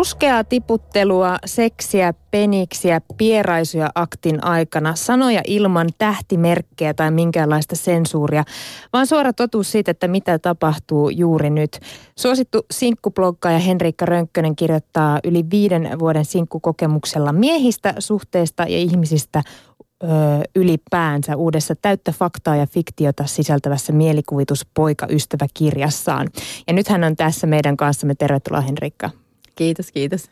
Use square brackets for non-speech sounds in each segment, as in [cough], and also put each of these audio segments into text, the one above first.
Ruskeaa tiputtelua, seksiä, peniksiä, pieraisuja aktin aikana, sanoja ilman tähtimerkkejä tai minkäänlaista sensuuria, vaan suora totuus siitä, että mitä tapahtuu juuri nyt. Suosittu sinkkubloggaaja Henriikka Rönkkönen kirjoittaa yli viiden vuoden sinkkukokemuksella miehistä, suhteista ja ihmisistä ö, ylipäänsä uudessa täyttä faktaa ja fiktiota sisältävässä mielikuvituspoika-ystäväkirjassaan. Ja nyt hän on tässä meidän kanssamme. Tervetuloa Henrikka. Kiitos, kiitos.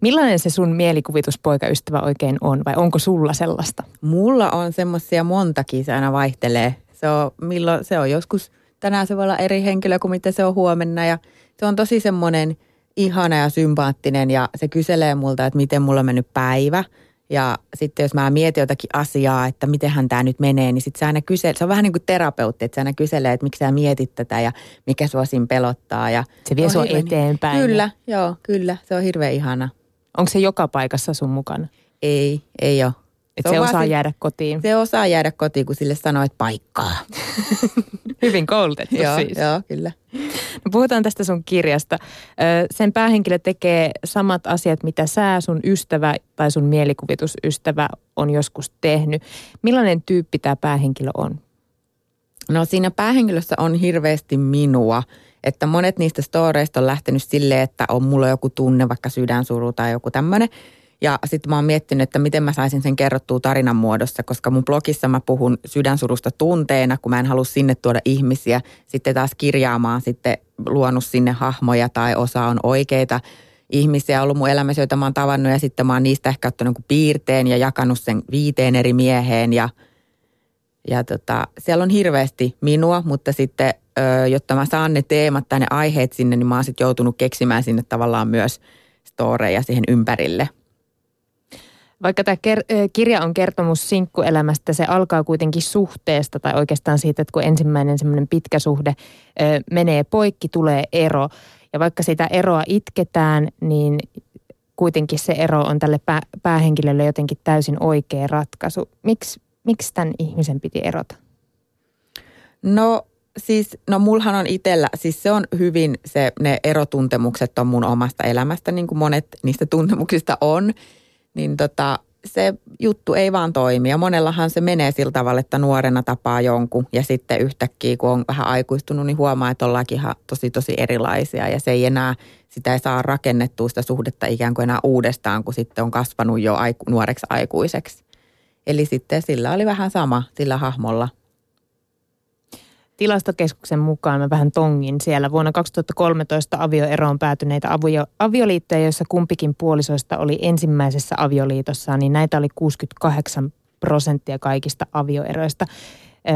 Millainen se sun mielikuvituspoikaystävä oikein on vai onko sulla sellaista? Mulla on semmoisia montakin, se aina vaihtelee. Se on, milloin, se on joskus, tänään se voi olla eri henkilö kuin mitä se on huomenna ja se on tosi semmoinen ihana ja sympaattinen ja se kyselee multa, että miten mulla on mennyt päivä – ja sitten jos mä mietin jotakin asiaa, että mitenhän tämä nyt menee, niin sitten se aina kyselee, se on vähän niin kuin terapeutti, että se aina kyselee, että miksi sä mietit tätä ja mikä sua siinä pelottaa. Ja se vie sua eteenpäin. Kyllä, joo, kyllä, se on hirveän ihana. Onko se joka paikassa sun mukana? Ei, ei ole. Et se, se osaa jäädä kotiin. Se osaa jäädä kotiin, kun sille sanoo, että paikkaa. [laughs] Hyvin koulutettu joo, siis. Joo, kyllä. No puhutaan tästä sun kirjasta. Sen päähenkilö tekee samat asiat, mitä sä, sun ystävä tai sun mielikuvitusystävä on joskus tehnyt. Millainen tyyppi tämä päähenkilö on? No siinä päähenkilössä on hirveästi minua. Että monet niistä storeista on lähtenyt silleen, että on mulla joku tunne, vaikka sydänsuru tai joku tämmöinen – ja sitten mä oon miettinyt, että miten mä saisin sen kerrottua tarinan muodossa, koska mun blogissa mä puhun sydänsurusta tunteena, kun mä en halua sinne tuoda ihmisiä. Sitten taas kirjaamaan sitten luonut sinne hahmoja tai osa on oikeita ihmisiä ollut mun elämässä, joita mä oon tavannut ja sitten mä oon niistä ehkä ottanut piirteen ja jakanut sen viiteen eri mieheen ja, ja tota, siellä on hirveästi minua, mutta sitten jotta mä saan ne teemat tai ne aiheet sinne, niin mä oon sitten joutunut keksimään sinne tavallaan myös storeja siihen ympärille – vaikka tämä kirja on kertomus sinkkuelämästä, se alkaa kuitenkin suhteesta tai oikeastaan siitä, että kun ensimmäinen semmoinen pitkä suhde menee poikki, tulee ero. Ja vaikka sitä eroa itketään, niin kuitenkin se ero on tälle päähenkilölle jotenkin täysin oikea ratkaisu. Miks, miksi tämän ihmisen piti erota? No siis, no mulhan on itsellä, siis se on hyvin se, ne erotuntemukset on mun omasta elämästä, niin kuin monet niistä tuntemuksista on – niin tota, se juttu ei vaan toimi. Ja monellahan se menee sillä tavalla, että nuorena tapaa jonkun ja sitten yhtäkkiä, kun on vähän aikuistunut, niin huomaa, että ollaankin ihan tosi tosi erilaisia. Ja se ei enää, sitä ei saa rakennettua sitä suhdetta ikään kuin enää uudestaan, kun sitten on kasvanut jo aiku, nuoreksi aikuiseksi. Eli sitten sillä oli vähän sama, sillä hahmolla – Tilastokeskuksen mukaan mä vähän tongin siellä vuonna 2013 avioeroon päätyneitä avio, avioliittoja, joissa kumpikin puolisoista oli ensimmäisessä avioliitossaan, niin näitä oli 68 prosenttia kaikista avioeroista. Öö,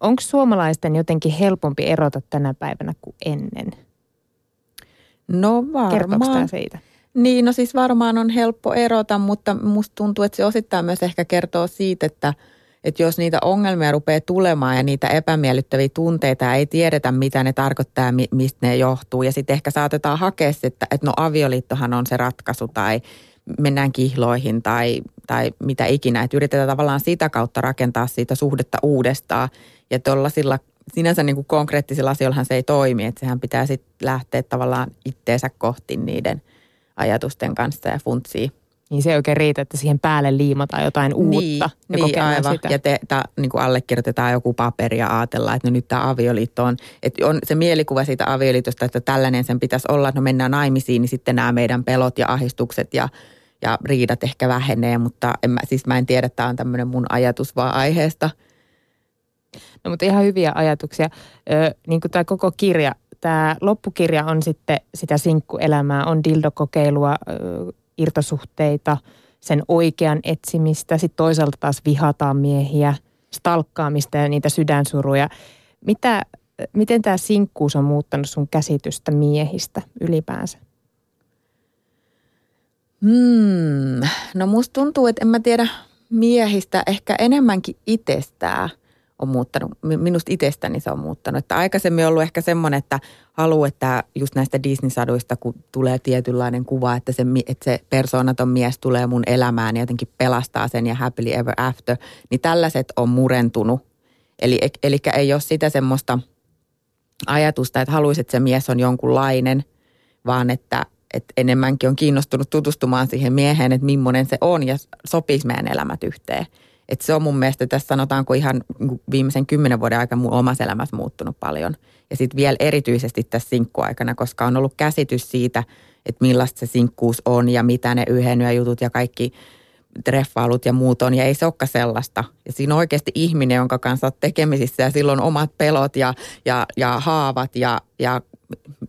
Onko suomalaisten jotenkin helpompi erota tänä päivänä kuin ennen? No varmaan. siitä? Niin, no siis varmaan on helppo erota, mutta musta tuntuu, että se osittain myös ehkä kertoo siitä, että – että jos niitä ongelmia rupeaa tulemaan ja niitä epämiellyttäviä tunteita ei tiedetä, mitä ne tarkoittaa ja mistä ne johtuu. Ja sitten ehkä saatetaan hakea, että, että no avioliittohan on se ratkaisu tai mennään kihloihin tai, tai mitä ikinä. Että yritetään tavallaan sitä kautta rakentaa siitä suhdetta uudestaan. Ja tuollaisilla sinänsä niin kuin konkreettisilla asioillahan se ei toimi. Että sehän pitää sitten lähteä tavallaan itteensä kohti niiden ajatusten kanssa ja funtsia niin se ei oikein riitä, että siihen päälle liimataan jotain niin, uutta ja niin, aivan. sitä. Ja te, ta, niin kuin allekirjoitetaan joku paperi ja ajatellaan, että no nyt tämä avioliitto on, että on se mielikuva siitä avioliitosta, että tällainen sen pitäisi olla, että no mennään naimisiin, niin sitten nämä meidän pelot ja ahdistukset ja, ja riidat ehkä vähenee, mutta en mä, siis mä en tiedä, että tämä on tämmöinen mun ajatus vaan aiheesta. No mutta ihan hyviä ajatuksia. Ö, niin kuin tämä koko kirja, tämä loppukirja on sitten sitä sinkkuelämää, on dildokokeilua, irtosuhteita, sen oikean etsimistä. Sitten toisaalta taas vihataan miehiä, stalkkaamista ja niitä sydänsuruja. Mitä, miten tämä sinkkuus on muuttanut sun käsitystä miehistä ylipäänsä? Hmm. No musta tuntuu, että en mä tiedä miehistä, ehkä enemmänkin itsestään on muuttanut, minusta itsestäni se on muuttanut. Että aikaisemmin on ollut ehkä semmoinen, että haluaa, että just näistä Disney-saduista, kun tulee tietynlainen kuva, että se, että se persoonaton mies tulee mun elämään ja jotenkin pelastaa sen ja happily ever after, niin tällaiset on murentunut. Eli, eli ei ole sitä semmoista ajatusta, että haluaisit, että se mies on jonkunlainen, vaan että että enemmänkin on kiinnostunut tutustumaan siihen mieheen, että millainen se on ja sopisi meidän elämät yhteen. Että se on mun mielestä tässä sanotaanko ihan viimeisen kymmenen vuoden aikana mun omassa elämässä muuttunut paljon. Ja sitten vielä erityisesti tässä sinkkuaikana, koska on ollut käsitys siitä, että millaista se sinkkuus on ja mitä ne yhdenyöjutut ja kaikki treffailut ja muut on. Ja ei se olekaan sellaista. Ja siinä on oikeasti ihminen, jonka kanssa olet tekemisissä ja silloin omat pelot ja, ja, ja haavat ja, ja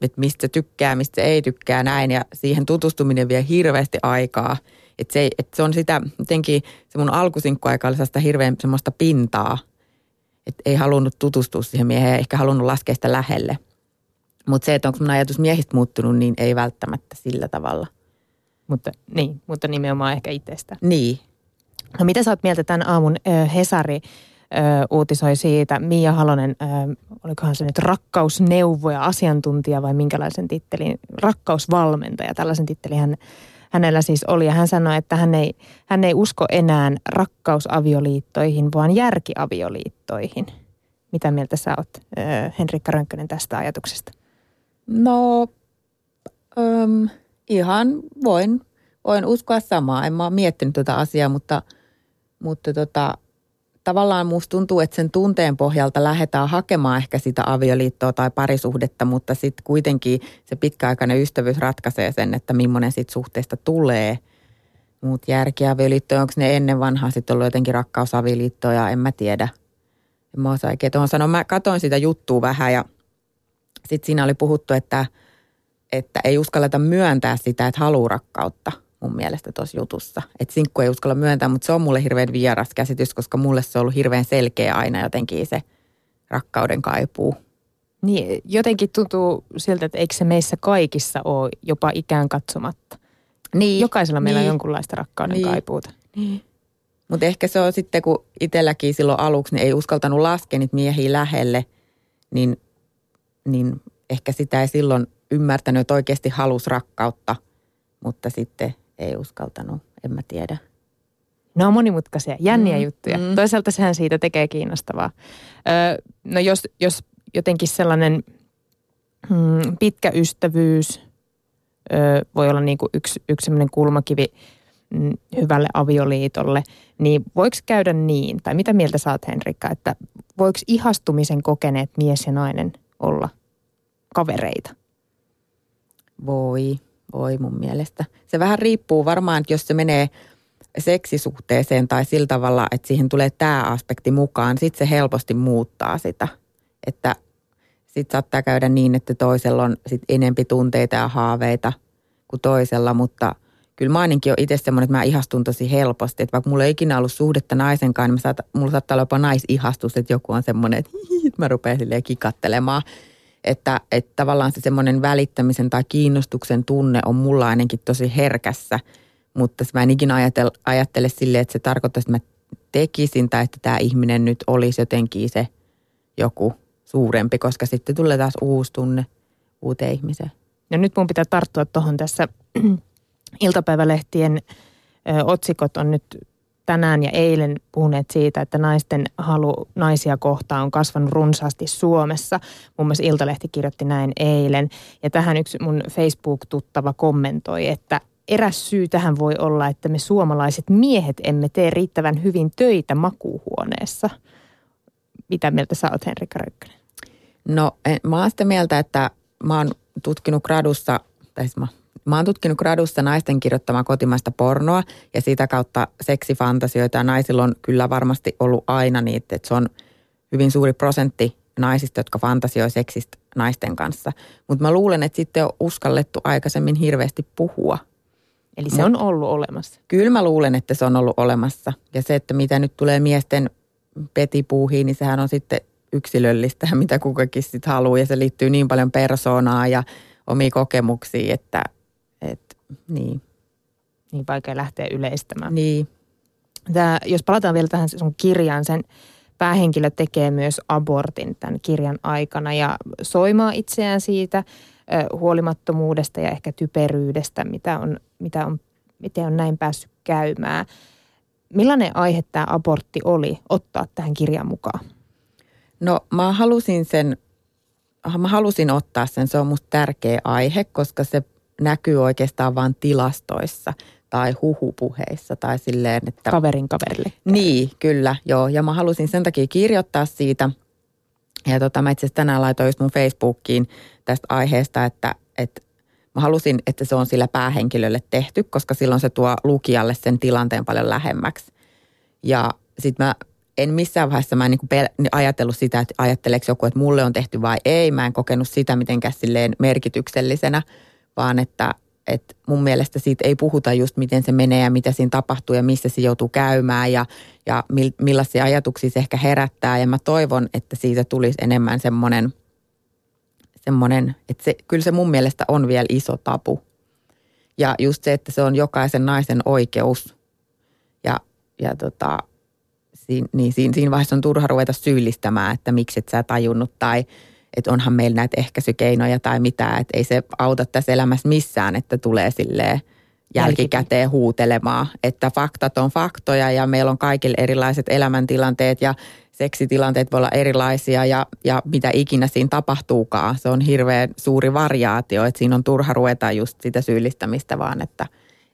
että mistä se tykkää, mistä se ei tykkää näin. Ja siihen tutustuminen vie hirveästi aikaa. Että se, et se on sitä, jotenkin se mun alkusinkkuaika oli sitä hirveän semmoista pintaa. Että ei halunnut tutustua siihen mieheen, ehkä halunnut laskea sitä lähelle. Mutta se, että onko mun ajatus miehistä muuttunut, niin ei välttämättä sillä tavalla. Mutta, niin, mutta nimenomaan ehkä itsestä. Niin. No mitä sä oot mieltä tämän aamun äh, Hesari äh, uutisoi siitä, Mia Halonen, äh, olikohan se nyt rakkausneuvoja, asiantuntija vai minkälaisen tittelin, rakkausvalmentaja, tällaisen tittelin hän hänellä siis oli. Ja hän sanoi, että hän ei, hän ei usko enää rakkausavioliittoihin, vaan järkiavioliittoihin. Mitä mieltä sä oot, Henrikka Rönkkönen, tästä ajatuksesta? No, um, ihan voin, voin uskoa samaa. En mä ole miettinyt tätä tota asiaa, mutta, mutta tota, tavallaan musta tuntuu, että sen tunteen pohjalta lähdetään hakemaan ehkä sitä avioliittoa tai parisuhdetta, mutta sitten kuitenkin se pitkäaikainen ystävyys ratkaisee sen, että millainen siitä suhteesta tulee. Muut järkiavioliittoja, onko ne ennen vanhaa sitten ollut jotenkin rakkausavioliittoja, en mä tiedä. En mä osaa oikein tuohon sanoa. Mä katoin sitä juttua vähän ja sitten siinä oli puhuttu, että, että ei uskalleta myöntää sitä, että haluaa rakkautta – mun mielestä tuossa jutussa. Että sinkku ei uskalla myöntää, mutta se on mulle hirveän vieras käsitys, koska mulle se on ollut hirveän selkeä aina jotenkin se rakkauden kaipuu. Niin, jotenkin tuntuu siltä, että eikö se meissä kaikissa ole jopa ikään katsomatta. Niin. Jokaisella meillä niin. on jonkunlaista rakkauden niin. kaipuuta. Niin. Mutta ehkä se on sitten, kun itselläkin silloin aluksi niin ei uskaltanut laskea niitä miehiä lähelle, niin, niin ehkä sitä ei silloin ymmärtänyt, että oikeasti halusi rakkautta, mutta sitten ei uskaltanut, en mä tiedä. Ne on monimutkaisia, jänniä mm, juttuja. Mm. Toisaalta sehän siitä tekee kiinnostavaa. Öö, no jos, jos jotenkin sellainen mm, pitkä ystävyys öö, voi olla niin kuin yksi, yksi sellainen kulmakivi mm, hyvälle avioliitolle, niin voiko käydä niin, tai mitä mieltä saat Henrikka, että voiko ihastumisen kokeneet mies ja nainen olla kavereita? Voi. Voi mun mielestä. Se vähän riippuu varmaan, että jos se menee seksisuhteeseen tai sillä tavalla, että siihen tulee tämä aspekti mukaan, sitten se helposti muuttaa sitä. Että sitten saattaa käydä niin, että toisella on sit enempi tunteita ja haaveita kuin toisella, mutta kyllä mä ainakin olen itse semmoinen, että mä ihastun tosi helposti. Että vaikka mulla ei ikinä ollut suhdetta naisenkaan, niin mä saat, mulla saattaa olla jopa naisihastus, että joku on semmoinen, että mä rupean silleen kikattelemaan – että, että tavallaan se semmoinen välittämisen tai kiinnostuksen tunne on mulla ainakin tosi herkässä, mutta mä en ikinä ajattele, ajattele silleen, että se tarkoittaa, että mä tekisin tai että tämä ihminen nyt olisi jotenkin se joku suurempi, koska sitten tulee taas uusi tunne uuteen ihmiseen. Ja nyt mun pitää tarttua tuohon tässä [clears throat] iltapäivälehtien otsikot on nyt tänään ja eilen puhuneet siitä, että naisten halu naisia kohtaan on kasvanut runsaasti Suomessa. Muun muassa Iltalehti kirjoitti näin eilen. Ja tähän yksi mun Facebook-tuttava kommentoi, että eräs syy tähän voi olla, että me suomalaiset miehet emme tee riittävän hyvin töitä makuuhuoneessa. Mitä mieltä sä oot, Henrikka Röykkönen? No mä oon sitä mieltä, että mä oon tutkinut gradussa, tai siis mä Mä oon tutkinut gradussa naisten kirjoittamaa kotimaista pornoa ja sitä kautta seksifantasioita ja naisilla on kyllä varmasti ollut aina niitä, että se on hyvin suuri prosentti naisista, jotka fantasioi seksistä naisten kanssa. Mutta mä luulen, että sitten on uskallettu aikaisemmin hirveästi puhua. Eli se Mut, on ollut olemassa? Kyllä mä luulen, että se on ollut olemassa. Ja se, että mitä nyt tulee miesten petipuuhiin, niin sehän on sitten yksilöllistä, [laughs] mitä kukakin sitten haluaa. Ja se liittyy niin paljon persoonaa ja omia kokemuksia, että – et, niin. Niin vaikea lähteä yleistämään. Niin. Tää, jos palataan vielä tähän sun kirjaan, sen päähenkilö tekee myös abortin tämän kirjan aikana ja soimaa itseään siitä huolimattomuudesta ja ehkä typeryydestä, mitä on, mitä on, miten on näin päässyt käymään. Millainen aihe tämä abortti oli ottaa tähän kirjan mukaan? No mä halusin sen, mä halusin ottaa sen, se on musta tärkeä aihe, koska se näkyy oikeastaan vain tilastoissa tai huhupuheissa tai silleen, että... Kaverin kaverille. Niin, kyllä, joo. Ja mä halusin sen takia kirjoittaa siitä. Ja tota, mä itse asiassa tänään laitoin just mun Facebookiin tästä aiheesta, että, että mä halusin, että se on sillä päähenkilölle tehty, koska silloin se tuo lukijalle sen tilanteen paljon lähemmäksi. Ja sitten mä en missään vaiheessa mä en niin pel- ajatellut sitä, että ajatteleeko joku, että mulle on tehty vai ei. Mä en kokenut sitä mitenkään silleen merkityksellisenä, vaan että, että mun mielestä siitä ei puhuta just miten se menee ja mitä siinä tapahtuu ja missä se joutuu käymään ja, ja millaisia ajatuksia se ehkä herättää. Ja mä toivon, että siitä tulisi enemmän semmoinen, semmoinen että se, kyllä se mun mielestä on vielä iso tapu. Ja just se, että se on jokaisen naisen oikeus. Ja, ja tota, siinä, niin siinä, siinä vaiheessa on turha ruveta syyllistämään, että miksi et sä tajunnut tai että onhan meillä näitä ehkäisykeinoja tai mitä, että ei se auta tässä elämässä missään, että tulee silleen jälkikäteen huutelemaan, että faktat on faktoja ja meillä on kaikille erilaiset elämäntilanteet ja seksitilanteet voi olla erilaisia ja, ja mitä ikinä siinä tapahtuukaan. Se on hirveän suuri variaatio, että siinä on turha ruveta just sitä syyllistämistä, vaan että,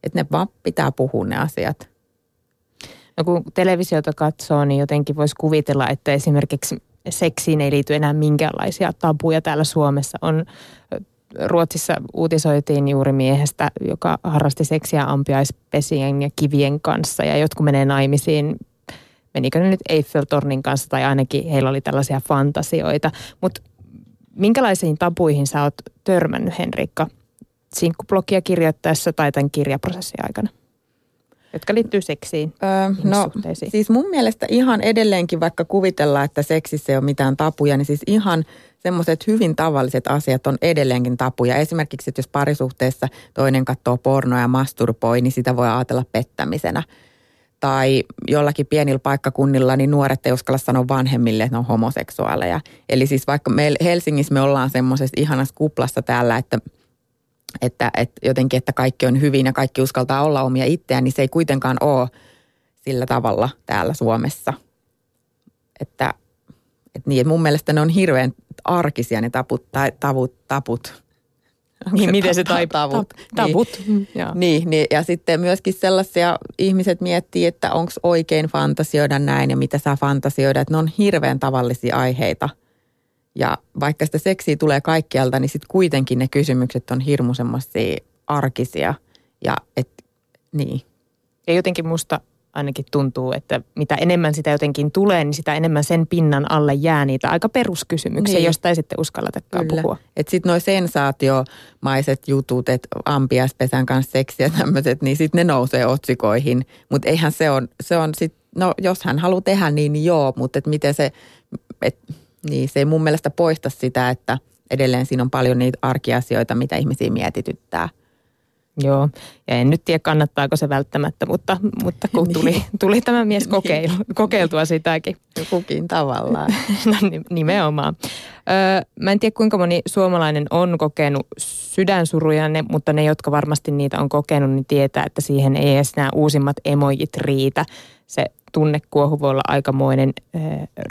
että ne vaan pitää puhua ne asiat. No kun televisiota katsoo, niin jotenkin voisi kuvitella, että esimerkiksi seksiin ei liity enää minkäänlaisia tabuja täällä Suomessa. On Ruotsissa uutisoitiin juuri miehestä, joka harrasti seksiä ampiaispesien ja kivien kanssa ja jotkut menee naimisiin menikö ne nyt Eiffeltornin kanssa tai ainakin heillä oli tällaisia fantasioita. Mutta minkälaisiin tabuihin sä oot törmännyt Henrikka sinkkublogia kirjoittaessa tai tämän kirjaprosessin aikana? Jotka liittyy seksiin? Öö, no siis mun mielestä ihan edelleenkin, vaikka kuvitellaan, että seksissä ei ole mitään tapuja, niin siis ihan semmoiset hyvin tavalliset asiat on edelleenkin tapuja. Esimerkiksi, että jos parisuhteessa toinen katsoo pornoa ja masturboi, niin sitä voi ajatella pettämisenä. Tai jollakin pienillä paikkakunnilla niin nuoret ei uskalla sanoa vanhemmille, että ne on homoseksuaaleja. Eli siis vaikka meillä Helsingissä me ollaan semmoisessa ihanassa kuplassa täällä, että – että, että jotenkin, että kaikki on hyvin ja kaikki uskaltaa olla omia itseään, niin se ei kuitenkaan ole sillä tavalla täällä Suomessa. Että, että niin, että mun mielestä ne on hirveän arkisia ne taput, tai, tavut, taput. Niin, miten se tai tavut. Tavut. Niin, niin, niin, ja sitten myöskin sellaisia ihmiset miettii, että onko oikein fantasioida näin ja mitä saa fantasioida. Että ne on hirveän tavallisia aiheita – ja vaikka sitä seksiä tulee kaikkialta, niin sitten kuitenkin ne kysymykset on hirmu semmoisia arkisia. Ja et, niin. Ja jotenkin musta ainakin tuntuu, että mitä enemmän sitä jotenkin tulee, niin sitä enemmän sen pinnan alle jää niitä aika peruskysymyksiä, niin. josta ei sitten uskalletakaan Kyllä. puhua. Että sitten nuo sensaatiomaiset jutut, että ampiaispesän kanssa seksiä tämmöiset, niin sitten ne nousee otsikoihin. Mutta eihän se on, se on sitten, no jos hän haluaa tehdä niin, niin joo, mutta et miten se, että niin, se ei mun mielestä poista sitä, että edelleen siinä on paljon niitä arkiasioita, mitä ihmisiä mietityttää. Joo, ja en nyt tiedä kannattaako se välttämättä, mutta, mutta kun tuli, niin. tuli tämä mies niin. kokeilu, kokeiltua sitäkin. Kukin tavallaan. [laughs] no nimenomaan. Öö, mä en tiedä kuinka moni suomalainen on kokenut sydänsuruja, ne, mutta ne, jotka varmasti niitä on kokenut, niin tietää, että siihen ei edes nämä uusimmat emojit riitä. Se tunnekuohu voi olla aikamoinen äh,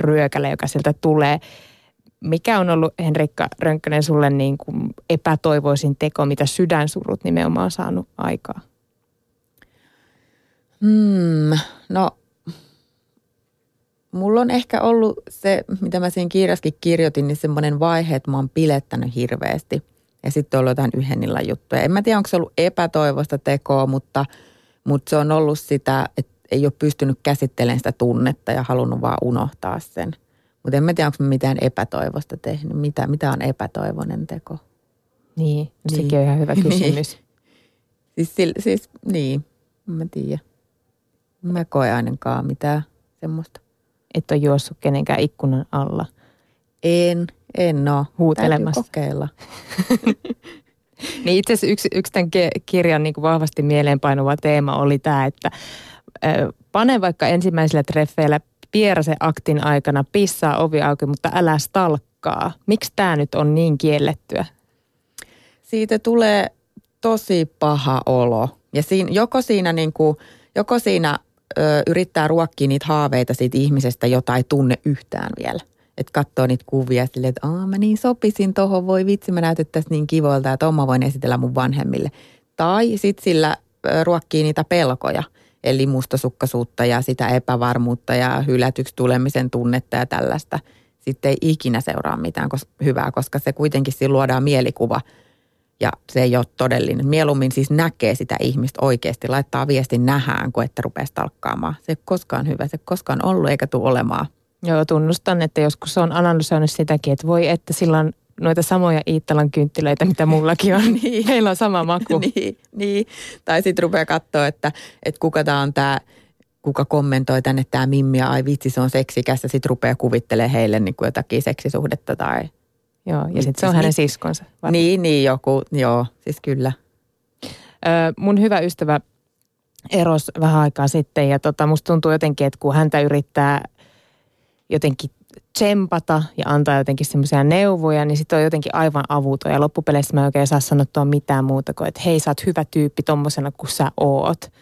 ryökäle, joka sieltä tulee. Mikä on ollut, Henrikka Rönkkönen, sulle niin kuin epätoivoisin teko, mitä sydänsurut nimenomaan on saanut aikaa? Hmm, no, mulla on ehkä ollut se, mitä mä siinä kirjaskin kirjoitin, niin semmoinen vaihe, että mä oon pilettänyt hirveästi. Ja sitten on ollut jotain yhden juttuja. En mä tiedä, onko se ollut epätoivoista tekoa, mutta, mutta se on ollut sitä, että ei ole pystynyt käsittelemään sitä tunnetta ja halunnut vaan unohtaa sen. Mutta en mä tiedä, onko mä mitään epätoivosta tehnyt. Mitä, mitä on epätoivoinen teko? Niin, niin. sekin on ihan hyvä [laughs] niin. kysymys. Niin. Siis, siis, niin, mä tiedä. Mä koe ainakaan mitään semmoista. Et ole juossut kenenkään ikkunan alla? En, en ole. Huutelemassa. Täytyy kokeilla. [laughs] niin itse asiassa yksi, yksi tämän kirjan niin kuin vahvasti mieleenpainuva teema oli tämä, että pane vaikka ensimmäisellä treffeillä pieräse aktin aikana pissaa ovi auki, mutta älä stalkkaa. Miksi tämä nyt on niin kiellettyä? Siitä tulee tosi paha olo. Ja siinä, joko siinä, niin kuin, joko siinä ö, yrittää ruokkia niitä haaveita siitä ihmisestä, jota ei tunne yhtään vielä. Että katsoo niitä kuvia silleen, että Aa, mä niin sopisin tuohon, voi vitsi, mä näytettäisiin niin kivoilta, että oma voin esitellä mun vanhemmille. Tai sitten sillä ruokkii niitä pelkoja, eli mustasukkaisuutta ja sitä epävarmuutta ja hylätyksi tulemisen tunnetta ja tällaista. Sitten ei ikinä seuraa mitään hyvää, koska se kuitenkin siinä luodaan mielikuva ja se ei ole todellinen. Mieluummin siis näkee sitä ihmistä oikeasti, laittaa viestin nähään, kuin että rupeaa stalkkaamaan. Se ei koskaan hyvä, se ei koskaan ollut eikä tule olemaan. Joo, tunnustan, että joskus on analysoinut sitäkin, että voi, että sillä on noita samoja Iittalan kynttilöitä, mitä mullakin on. niin. [laughs] Heillä on sama maku. niin, niin. Tai sitten rupeaa katsoa, että, että kuka tämä on tämä, kuka kommentoi tänne tämä Mimmi ja ai vitsi se on seksikäs ja sitten rupeaa kuvittelemaan heille niin kuin jotakin seksisuhdetta tai... Joo, ja sitten se on hänen niin, siskonsa. Varmaan. Niin, niin joku, joo, siis kyllä. Ö, mun hyvä ystävä eros vähän aikaa sitten ja tota, musta tuntuu jotenkin, että kun häntä yrittää jotenkin tsempata ja antaa jotenkin semmoisia neuvoja, niin sitten on jotenkin aivan avuton. Ja loppupeleissä mä en oikein saa sanottua mitään muuta kuin, että hei, sä oot hyvä tyyppi tommosena kuin sä oot.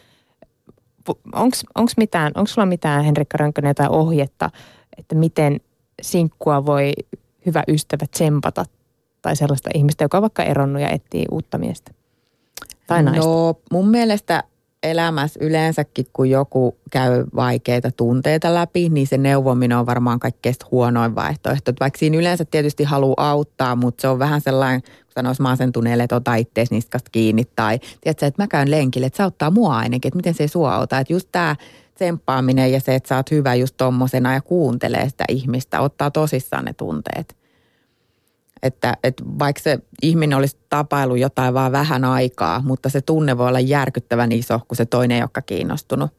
Onko mitään, onko sulla mitään Henrikka Rönkkönen tai ohjetta, että miten sinkkua voi hyvä ystävä tsempata tai sellaista ihmistä, joka on vaikka eronnut ja etsii uutta miestä? Tai naista? No mun mielestä elämässä yleensäkin, kun joku käy vaikeita tunteita läpi, niin se neuvominen on varmaan kaikkein huonoin vaihtoehto. Vaikka siinä yleensä tietysti haluaa auttaa, mutta se on vähän sellainen, kun sanoisi maasentuneelle, että ota ittees niskasta kiinni. Tai tiedätkö, että mä käyn lenkille, että se auttaa mua ainakin, että miten se sua auttaa. Että just tämä tsemppaaminen ja se, että sä oot hyvä just tommosena ja kuuntelee sitä ihmistä, ottaa tosissaan ne tunteet. Että, että vaikka se ihminen olisi tapailu jotain vaan vähän aikaa, mutta se tunne voi olla järkyttävän iso, kun se toinen ei olekaan kiinnostunut.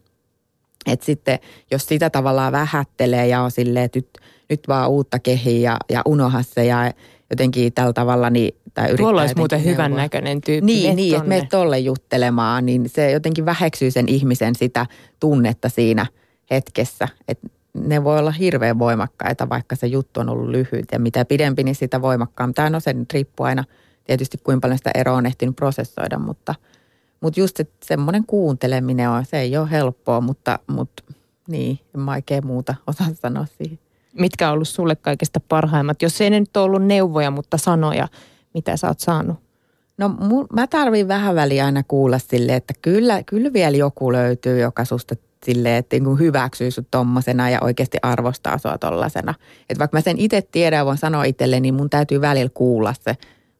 Et sitten jos sitä tavallaan vähättelee ja on silleen, että nyt, nyt vaan uutta kehiä ja, ja unoha se ja jotenkin tällä tavalla niin, tai yrittää Tuolla olisi muuten hyvän näköinen tyyppi. Niin, niin että menet tolle juttelemaan, niin se jotenkin väheksyy sen ihmisen sitä tunnetta siinä hetkessä. Että ne voi olla hirveän voimakkaita, vaikka se juttu on ollut lyhyt. Ja mitä pidempi, niin sitä voimakkaampi. No se nyt riippuu aina tietysti, kuinka paljon sitä eroa on ehtinyt prosessoida, mutta, mutta just se, semmoinen kuunteleminen on, se ei ole helppoa, mutta, mutta niin, en mä oikein muuta osaa sanoa siihen. Mitkä on ollut sulle kaikista parhaimmat? Jos ei ne nyt ole ollut neuvoja, mutta sanoja, mitä sä oot saanut? No mä tarvin vähän väliä aina kuulla sille, että kyllä, kyllä vielä joku löytyy, joka susta silleen, että niin hyväksyy sut tommosena ja oikeasti arvostaa sua tollasena. Että vaikka mä sen itse tiedän ja voin sanoa itselle, niin mun täytyy välillä kuulla se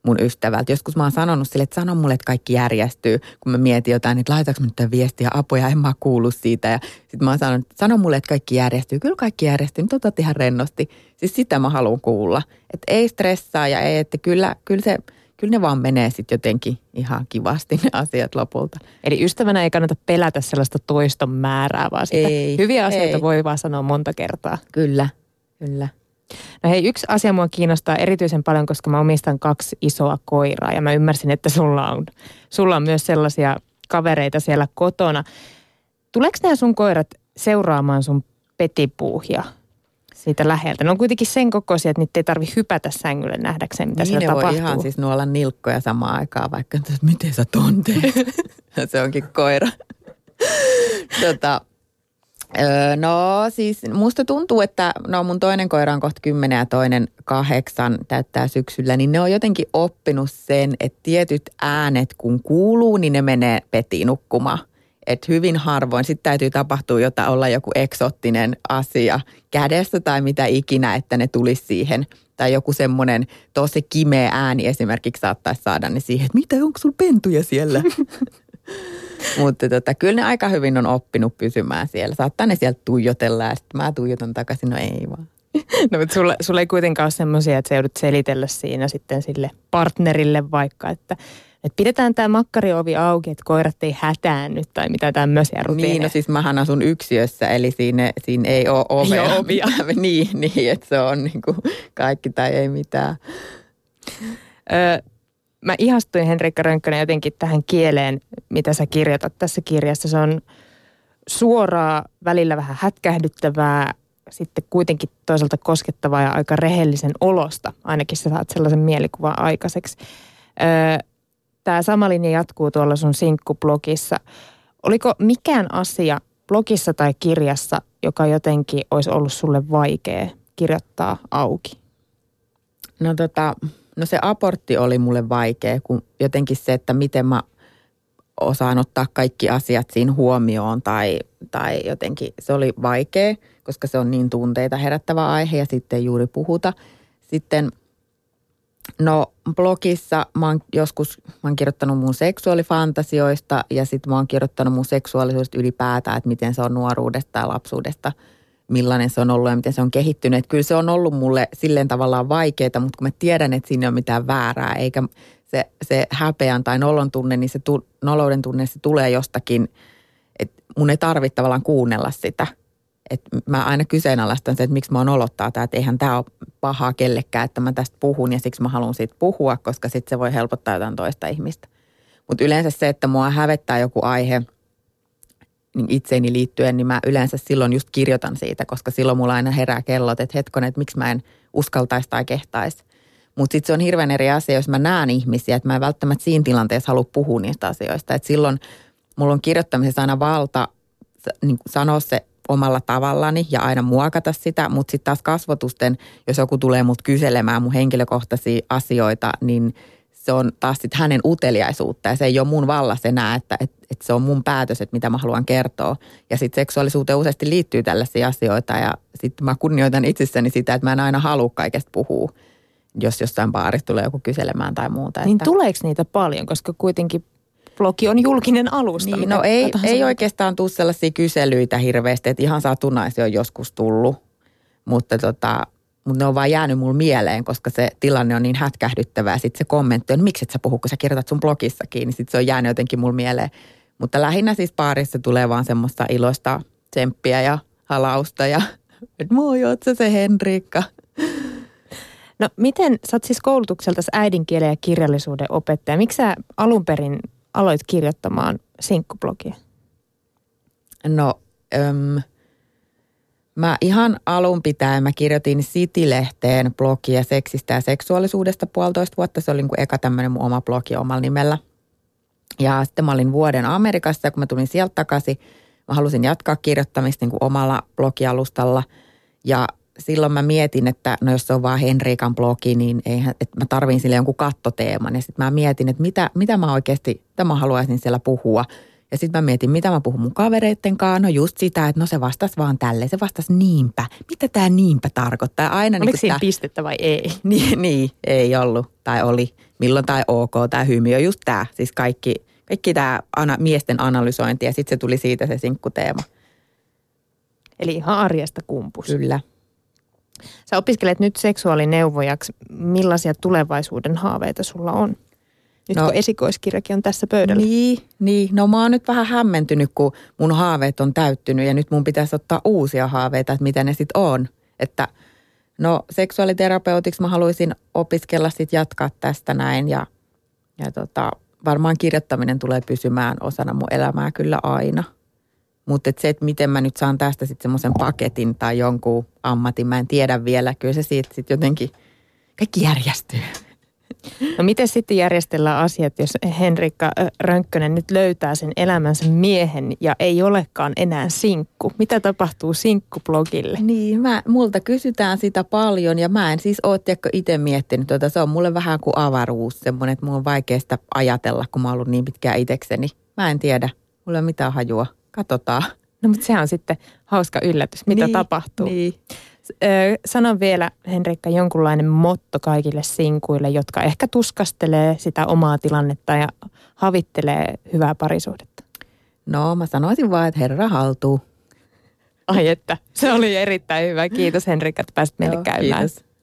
mun ystävältä. Joskus mä oon sanonut sille, että sano mulle, että kaikki järjestyy, kun mä mietin jotain, että laitaks mä nyt viestiä apuja, en mä kuulu siitä. Ja sit mä oon sanonut, että sano mulle, että kaikki järjestyy. Kyllä kaikki järjestyy, nyt otat ihan rennosti. Siis sitä mä haluan kuulla. Että ei stressaa ja ei, että kyllä, kyllä se – kyllä ne vaan menee sitten jotenkin ihan kivasti ne asiat lopulta. Eli ystävänä ei kannata pelätä sellaista toiston määrää, vaan sitä ei, hyviä asioita ei. voi vaan sanoa monta kertaa. Kyllä, kyllä. No hei, yksi asia mua kiinnostaa erityisen paljon, koska mä omistan kaksi isoa koiraa ja mä ymmärsin, että sulla on, sulla on myös sellaisia kavereita siellä kotona. Tuleeko nämä sun koirat seuraamaan sun petipuuhia? Siitä läheltä. Ne on kuitenkin sen kokoisia, että niitä ei tarvi hypätä sängylle nähdäkseen, mitä niin siellä tapahtuu. voi ihan siis nuolla nilkkoja samaan aikaan, vaikka että miten sä ton [laughs] Se onkin koira. tota, öö, no siis musta tuntuu, että no mun toinen koira on kohta kymmenen ja toinen kahdeksan täyttää syksyllä, niin ne on jotenkin oppinut sen, että tietyt äänet kun kuuluu, niin ne menee petiin nukkumaan että hyvin harvoin sitten täytyy tapahtua jotain, olla joku eksottinen asia kädessä tai mitä ikinä, että ne tulisi siihen. Tai joku semmoinen tosi kimeä ääni esimerkiksi saattaisi saada ne siihen, että mitä, onko sulla pentuja siellä? [laughs] Mutta tota, kyllä ne aika hyvin on oppinut pysymään siellä. Saattaa ne sieltä tuijotella ja sitten mä tuijotan takaisin, no ei vaan. [laughs] No mutta sulla, sulla ei kuitenkaan ole semmoisia, että sä joudut selitellä siinä sitten sille partnerille vaikka, että että pidetään tämä makkariovi auki, että koirat ei hätäänny tai mitä tämmöisiä rutiineja. Niin, no siis mähän asun yksiössä, eli siinä, siinä ei ole ovea. Ei ovia. [laughs] niin, niin, että se on niin kuin kaikki tai ei mitään. Ö, mä ihastuin Henrikka Rönkkönen jotenkin tähän kieleen, mitä sä kirjoitat tässä kirjassa. Se on suoraa, välillä vähän hätkähdyttävää, sitten kuitenkin toisaalta koskettavaa ja aika rehellisen olosta. Ainakin sä saat sellaisen mielikuvan aikaiseksi. Öö, tämä sama linja jatkuu tuolla sun sinkkublogissa. Oliko mikään asia blogissa tai kirjassa, joka jotenkin olisi ollut sulle vaikea kirjoittaa auki? No tota, no se aportti oli mulle vaikea, kun jotenkin se, että miten mä osaan ottaa kaikki asiat siinä huomioon tai, tai jotenkin se oli vaikea, koska se on niin tunteita herättävä aihe ja sitten juuri puhuta. Sitten no blogissa mä oon joskus, mä oon kirjoittanut mun seksuaalifantasioista ja sitten mä oon kirjoittanut mun seksuaalisuudesta ylipäätään, että miten se on nuoruudesta ja lapsuudesta – millainen se on ollut ja miten se on kehittynyt. Että kyllä se on ollut mulle silleen tavallaan vaikeaa, mutta kun mä tiedän, että siinä ei ole mitään väärää, eikä se, se häpeän tai nolon tunne, niin se tu, nolouden tunne, se tulee jostakin, että mun ei tarvitse tavallaan kuunnella sitä. Että mä aina kyseenalaistan se, että miksi mä oon olottaa tämä, että eihän tämä ole pahaa kellekään, että mä tästä puhun ja siksi mä haluan siitä puhua, koska sitten se voi helpottaa jotain toista ihmistä. Mutta yleensä se, että mua hävettää joku aihe – niin itseeni liittyen, niin mä yleensä silloin just kirjoitan siitä, koska silloin mulla aina herää kellot, että hetkonen, että miksi mä en uskaltaisi tai kehtaisi. Mutta sitten se on hirveän eri asia, jos mä näen ihmisiä, että mä en välttämättä siinä tilanteessa halua puhua niistä asioista. Että silloin mulla on kirjoittamisessa aina valta niin sanoa se omalla tavallani ja aina muokata sitä, mutta sitten taas kasvotusten, jos joku tulee mut kyselemään mun henkilökohtaisia asioita, niin – se on taas sitten hänen uteliaisuutta ja se ei ole mun vallassa enää, että, että, että se on mun päätös, että mitä mä haluan kertoa. Ja sitten seksuaalisuuteen useasti liittyy tällaisia asioita ja sitten mä kunnioitan itsessäni sitä, että mä en aina halua kaikesta puhua, jos jossain baarissa tulee joku kyselemään tai muuta. Niin että... tuleeko niitä paljon, koska kuitenkin blogi on julkinen alusta. Niin, no ei, ei oikeastaan tule sellaisia kyselyitä hirveästi, että ihan satunnaisia on joskus tullut, mutta tota, mutta ne on vaan jäänyt mulle mieleen, koska se tilanne on niin hätkähdyttävä. Ja sitten se kommentti on, miksi et sä puhu, kun sä kirjoitat sun blogissakin, niin sitten se on jäänyt jotenkin mulle mieleen. Mutta lähinnä siis paarissa tulee vaan semmoista iloista tsemppiä ja halausta ja että moi, oot sä se Henriikka. No miten, sä oot siis koulutukselta äidinkielen ja kirjallisuuden opettaja. Miksi sä alun perin aloit kirjoittamaan sinkkublogia? No, öm, Mä ihan alun pitäen mä kirjoitin City-lehteen blogia seksistä ja seksuaalisuudesta puolitoista vuotta. Se oli niin kuin eka tämmöinen mun oma blogi omalla nimellä. Ja sitten mä olin vuoden Amerikassa ja kun mä tulin sieltä takaisin, mä halusin jatkaa kirjoittamista niin kuin omalla blogialustalla. Ja silloin mä mietin, että no jos se on vaan Henriikan blogi, niin eihän, että mä tarvin sille jonkun kattoteeman. Ja sitten mä mietin, että mitä, mitä mä oikeasti, mitä mä haluaisin siellä puhua – ja sitten mä mietin, mitä mä puhun mun kavereitten kanssa. No just sitä, että no se vastas vaan tälle. Se vastas niinpä. Mitä tämä niinpä tarkoittaa? Aina Oliko niin siinä tää... pistettä vai ei? [laughs] niin, niin, ei ollut. Tai oli. Milloin tai ok, tämä hymiö. Just tämä. Siis kaikki, kaikki tämä ana, miesten analysointi ja sitten se tuli siitä se sinkkuteema. Eli ihan arjesta kumpus. Kyllä. Sä opiskelet nyt seksuaalineuvojaksi. Millaisia tulevaisuuden haaveita sulla on? Nyt no, kun esikoiskirjakin on tässä pöydällä. Niin, niin, no mä oon nyt vähän hämmentynyt, kun mun haaveet on täyttynyt ja nyt mun pitäisi ottaa uusia haaveita, että mitä ne sitten on. Että no seksuaaliterapeutiksi mä haluaisin opiskella sitten jatkaa tästä näin ja, ja tota, varmaan kirjoittaminen tulee pysymään osana mun elämää kyllä aina. Mutta et se, että miten mä nyt saan tästä sitten semmoisen paketin tai jonkun ammatin, mä en tiedä vielä. Kyllä se siitä sitten jotenkin, kaikki järjestyy. No miten sitten järjestellään asiat, jos Henrikka Rönkkönen nyt löytää sen elämänsä miehen ja ei olekaan enää sinkku? Mitä tapahtuu sinkkublogille? Niin, mä, multa kysytään sitä paljon ja mä en siis ole itse miettinyt tuota. Se on mulle vähän kuin avaruus, semmoinen, että mulla on vaikea sitä ajatella, kun mä oon ollut niin pitkään itsekseni. Mä en tiedä, mulla ei ole mitään hajua. Katsotaan. No mutta se on sitten hauska yllätys, mitä niin, tapahtuu. Niin. Sano vielä, Henrikka, jonkunlainen motto kaikille sinkuille, jotka ehkä tuskastelee sitä omaa tilannetta ja havittelee hyvää parisuhdetta. No, mä sanoisin vaan, että herra haltuu. Ai että, se oli erittäin hyvä. Kiitos Henrikka, että pääsit meille käymään. Kiitos.